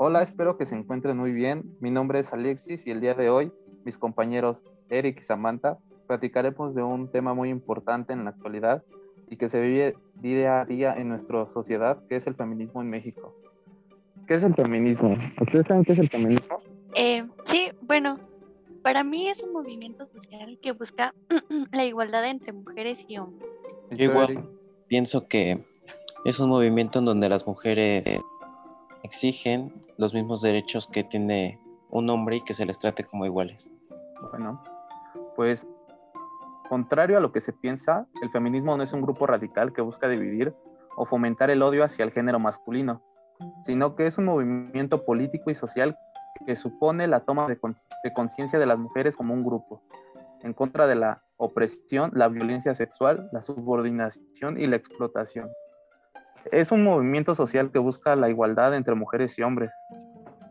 Hola, espero que se encuentren muy bien. Mi nombre es Alexis y el día de hoy mis compañeros Eric y Samantha platicaremos de un tema muy importante en la actualidad y que se vive día a día en nuestra sociedad, que es el feminismo en México. ¿Qué es el feminismo? ¿Ustedes saben qué es el feminismo? Eh, sí, bueno, para mí es un movimiento social que busca la igualdad entre mujeres y hombres. Yo igual pienso que es un movimiento en donde las mujeres exigen los mismos derechos que tiene un hombre y que se les trate como iguales. Bueno, pues contrario a lo que se piensa, el feminismo no es un grupo radical que busca dividir o fomentar el odio hacia el género masculino, sino que es un movimiento político y social que supone la toma de, conciencia de las mujeres como un grupo, en contra de la opresión, la violencia sexual, la subordinación y la explotación. Es un movimiento social que busca la igualdad entre mujeres y hombres.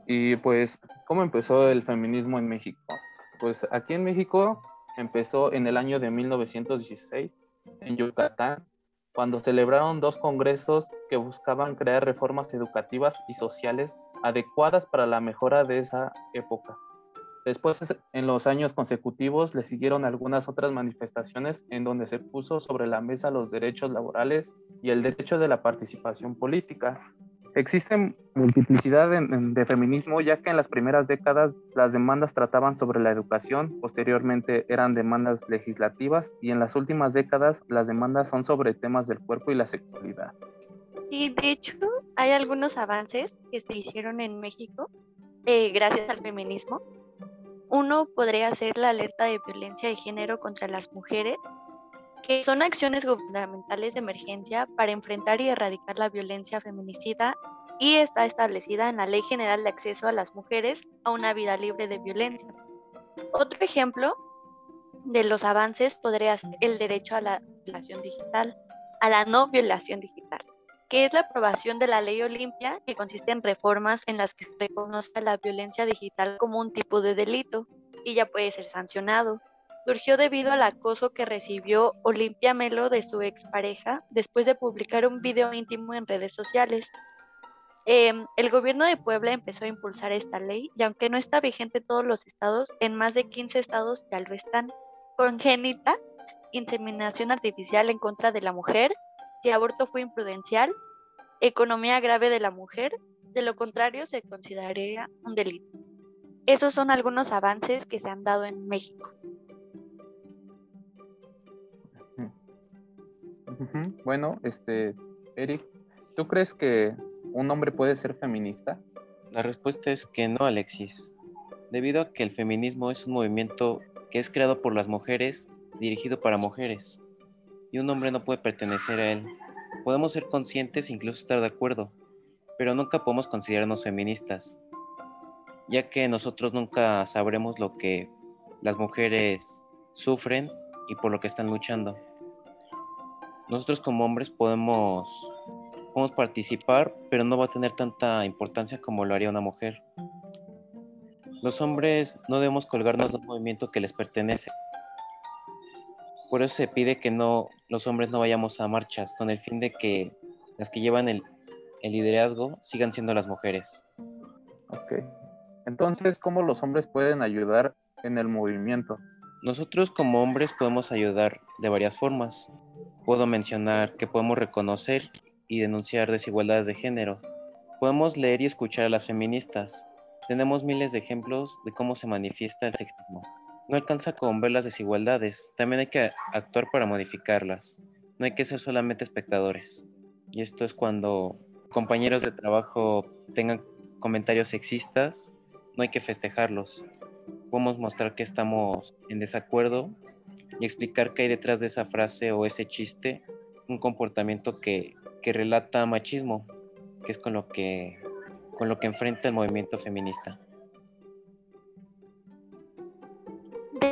Y pues, ¿cómo empezó el feminismo en México? Pues aquí en México empezó en el año de 1916 en Yucatán, cuando celebraron dos congresos que buscaban crear reformas educativas y sociales adecuadas para la mejora de esa época. Después, en los años consecutivos, le siguieron algunas otras manifestaciones en donde se puso sobre la mesa los derechos laborales y el derecho de la participación política. Existen multiplicidad de, feminismo, ya que en las primeras décadas las demandas trataban sobre la educación, posteriormente eran demandas legislativas y en las últimas décadas las demandas son sobre temas del cuerpo y la sexualidad. Sí, de hecho, hay algunos avances que se hicieron en México eh, gracias al feminismo uno podría ser la alerta de violencia de género contra las mujeres, que son acciones gubernamentales de emergencia para enfrentar y erradicar la violencia feminicida y está establecida en la Ley General de Acceso a las Mujeres a una vida libre de violencia. Otro ejemplo de los avances podría ser el derecho a la violación digital, a la no violación digital que es la aprobación de la ley Olimpia, que consiste en reformas en las que se reconoce la violencia digital como un tipo de delito y ya puede ser sancionado. Surgió debido al acoso que recibió Olimpia Melo de su expareja después de publicar un video íntimo en redes sociales. Em, el gobierno de Puebla empezó a impulsar esta ley y aunque no está vigente en todos los estados, en más de 15 estados ya lo están. Congénita, inseminación artificial en contra de la mujer, si aborto fue imprudencial, economía grave de la mujer, de lo contrario se consideraría un delito. Esos son algunos avances que se han dado en México. Bueno, este, Eric, ¿tú crees que un hombre puede ser feminista? La respuesta es que no, Alexis. Debido a que el feminismo es un movimiento que es creado por las mujeres, dirigido para mujeres y un hombre no puede pertenecer a él. Podemos ser conscientes e incluso estar de acuerdo, pero nunca podemos considerarnos feministas, ya que nosotros nunca sabremos lo que las mujeres sufren y por lo que están luchando. Nosotros como hombres podemos, podemos participar, pero no va a tener tanta importancia como lo haría una mujer. Los hombres no debemos colgarnos de un movimiento que les pertenece, por eso se pide que no los hombres no vayamos a marchas, con el fin de que las que llevan el, liderazgo sigan siendo las mujeres. Ok. Entonces, ¿cómo los hombres pueden ayudar en el movimiento? Nosotros como hombres podemos ayudar de varias formas. Puedo mencionar que podemos reconocer y denunciar desigualdades de género. Podemos leer y escuchar a las feministas. Tenemos miles de ejemplos de cómo se manifiesta el sexismo. No alcanza con ver las desigualdades, también hay que actuar para modificarlas. No hay que ser solamente espectadores. Y esto es cuando compañeros de trabajo tengan comentarios sexistas, no hay que festejarlos. Podemos mostrar que estamos en desacuerdo y explicar que hay detrás de esa frase o ese chiste un comportamiento que, que relata machismo, que es con lo que, con lo que enfrenta el movimiento feminista.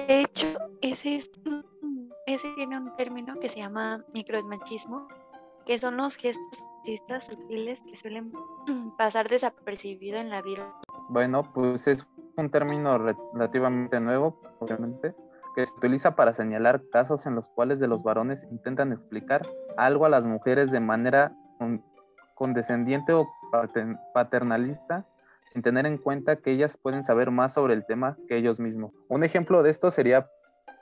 De hecho, ese, ese tiene un término que se llama micromachismo, que son los gestos sutiles que suelen pasar desapercibido en la vida. Bueno, pues es un término relativamente nuevo, obviamente, que se utiliza para señalar casos en los cuales de los varones intentan explicar algo a las mujeres de manera condescendiente o paternalista, sin tener en cuenta que ellas pueden saber más sobre el tema que ellos mismos. Un ejemplo de esto sería,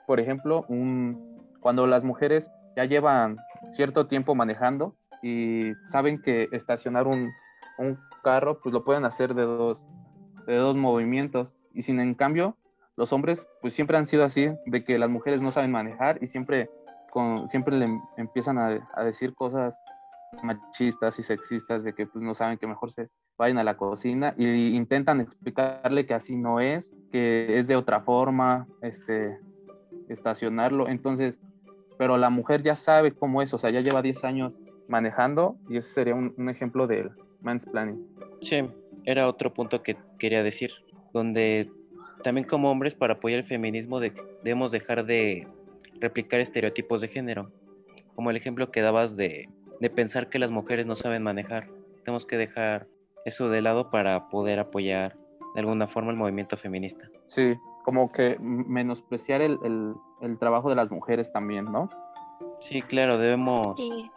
por ejemplo, un, cuando las mujeres ya llevan cierto tiempo manejando y saben que estacionar un, un carro, pues lo pueden hacer de dos, de dos movimientos. Y sin en cambio, los hombres pues siempre han sido así, de que las mujeres no saben manejar y siempre, con, siempre le empiezan a, a decir cosas machistas y sexistas de que pues no saben que mejor se vayan a la cocina y intentan explicarle que así no es, que es de otra forma, este, estacionarlo. Entonces, pero la mujer ya sabe cómo es, o sea, ya lleva 10 años manejando y ese sería un, ejemplo del mansplaining. Sí, era otro punto que quería decir, donde también como hombres para apoyar el feminismo de, debemos dejar de replicar estereotipos de género, como el ejemplo que dabas de, de pensar que las mujeres no saben manejar. Tenemos que dejar eso de lado para poder apoyar de alguna forma el movimiento feminista. Sí, como que menospreciar el, el, el trabajo de las mujeres también, ¿no? Sí, claro, debemos Sí,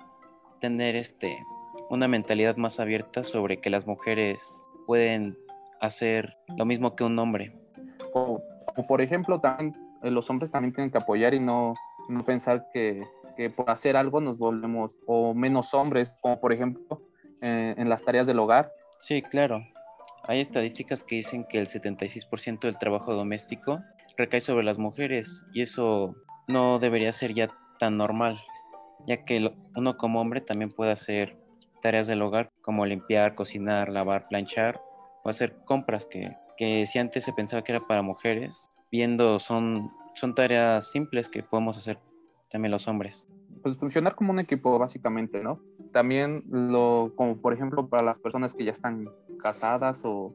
tener este una mentalidad más abierta sobre que las mujeres pueden hacer lo mismo que un hombre. O, o por ejemplo, también eh, los hombres también tienen que apoyar y no, no pensar que, que por hacer algo nos volvemos o menos hombres, como por ejemplo eh, en las tareas del hogar. Sí, claro. Hay estadísticas que dicen que el 76% del trabajo doméstico recae sobre las mujeres y eso no debería ser ya tan normal, ya que uno como hombre también puede hacer tareas del hogar como limpiar, cocinar, lavar, planchar o hacer compras que, que si antes se pensaba que era para mujeres, viendo son, son tareas simples que podemos hacer también los hombres. Pues funcionar como un equipo básicamente, ¿no? También lo, como por ejemplo para las personas que ya están casadas o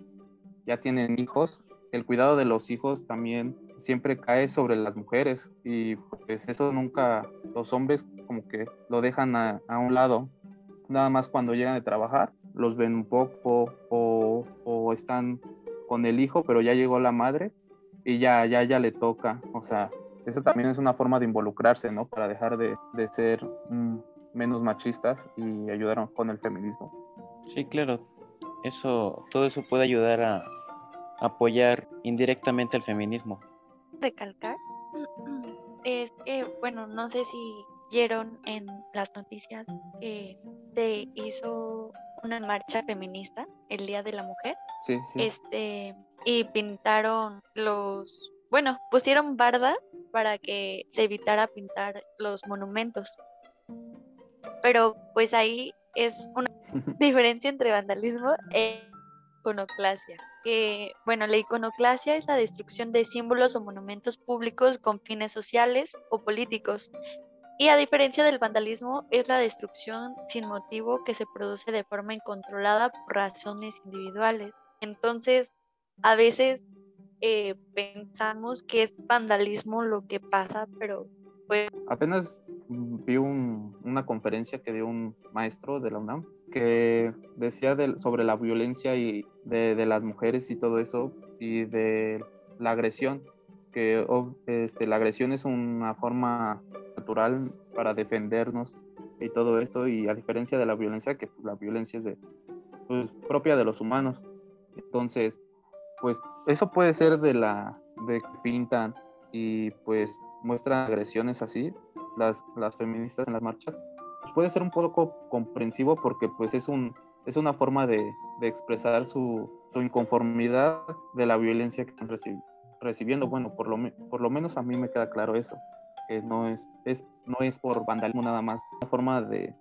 ya tienen hijos, el cuidado de los hijos también siempre cae sobre las mujeres y pues eso nunca los hombres como que lo dejan a, a un lado. Nada más cuando llegan de trabajar, los ven un poco o, o están con el hijo, pero ya llegó la madre y ya, ya, ya le toca. O sea, eso también es una forma de involucrarse, ¿no? Para dejar de, de ser mm, menos machistas y ayudar con el feminismo. Sí, claro. Eso, todo eso puede ayudar a apoyar indirectamente al feminismo. recalcar es que, bueno, no sé si vieron en las noticias que se hizo una marcha feminista el Día de la Mujer, Sí, sí. este, y pintaron los, bueno, pusieron bardas para que se evitara pintar los monumentos. Pero pues ahí es una diferencia entre vandalismo e iconoclasia. Que, bueno, la iconoclasia es la destrucción de símbolos o monumentos públicos con fines sociales o políticos. Y a diferencia del vandalismo, es la destrucción sin motivo que se produce de forma incontrolada por razones individuales. Entonces, a veces eh, pensamos que es vandalismo lo que pasa, pero pues Apenas vi un- una conferencia que dio un maestro de la UNAM que decía del- sobre la violencia y de, de las mujeres y todo eso y de la agresión, que este, la agresión es una forma natural para defendernos y todo esto y a diferencia de la violencia, que pues, la violencia es de, pues, propia de los humanos. Entonces, pues eso puede ser de la de que pintan y pues muestran agresiones así, las, las feministas en las marchas, pues puede ser un poco comprensivo porque pues es, un, es una forma de, de expresar su, su inconformidad de la violencia que están reci- recibiendo. Bueno, por lo, por lo menos a mí me queda claro eso, que no es, es, no es por vandalismo nada más, una forma de,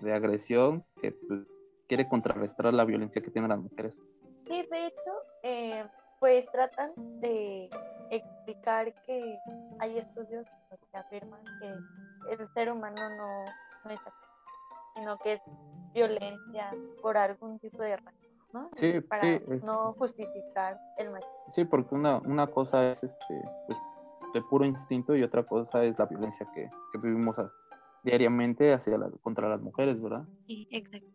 de agresión que pues, quiere contrarrestar la violencia que tienen las mujeres. Sí, de hecho, eh, pues tratan de explicar que hay estudios que afirman que el ser humano no, no es así, sino que es violencia por algún tipo de razón, ¿no? Sí, Para sí, es- no justificar el machismo. Sí, porque una, una cosa es este pues, de puro instinto y otra cosa es la violencia que, que vivimos a- diariamente hacia la- contra las mujeres, ¿verdad? Sí, exacto.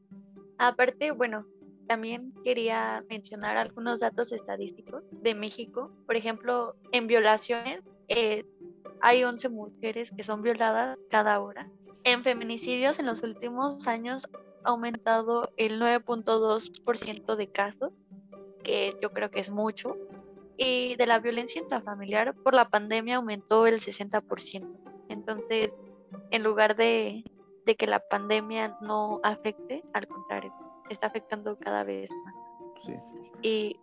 Aparte, bueno, también quería mencionar algunos datos estadísticos de México. Por ejemplo, en violaciones eh, hay 11 mujeres que son violadas cada hora. En feminicidios en los últimos años ha aumentado el 9.2% de casos. que yo creo que es mucho. Y de la violencia intrafamiliar por la pandemia aumentó el 60%. Entonces, en lugar de, de que la pandemia no afecte, al contrario, está afectando cada vez más. Sí. Y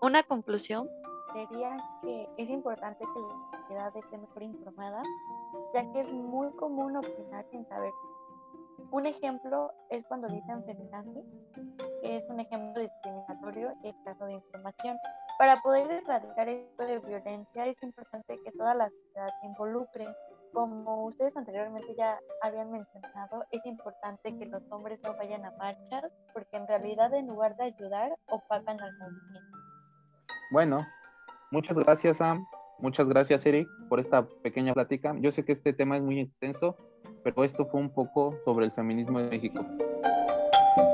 una conclusión sería que es importante que la sociedad esté mejor informada, ya que es muy común opinar sin saber. Un ejemplo es cuando dicen feminazi, que es un ejemplo discriminatorio y escaso de información. Para poder erradicar esto de violencia es importante que toda la sociedad se involucre. Como ustedes anteriormente ya habían mencionado, es importante que los hombres no vayan a marchas porque en realidad en lugar de ayudar opacan al movimiento. Bueno, muchas gracias Sam, muchas gracias Eric por esta pequeña plática. Yo sé que este tema es muy extenso, pero esto fue un poco sobre el feminismo en México.